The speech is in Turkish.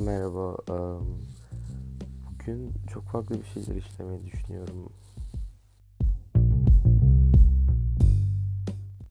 Merhaba. Bugün çok farklı bir şeyler işlemeyi düşünüyorum.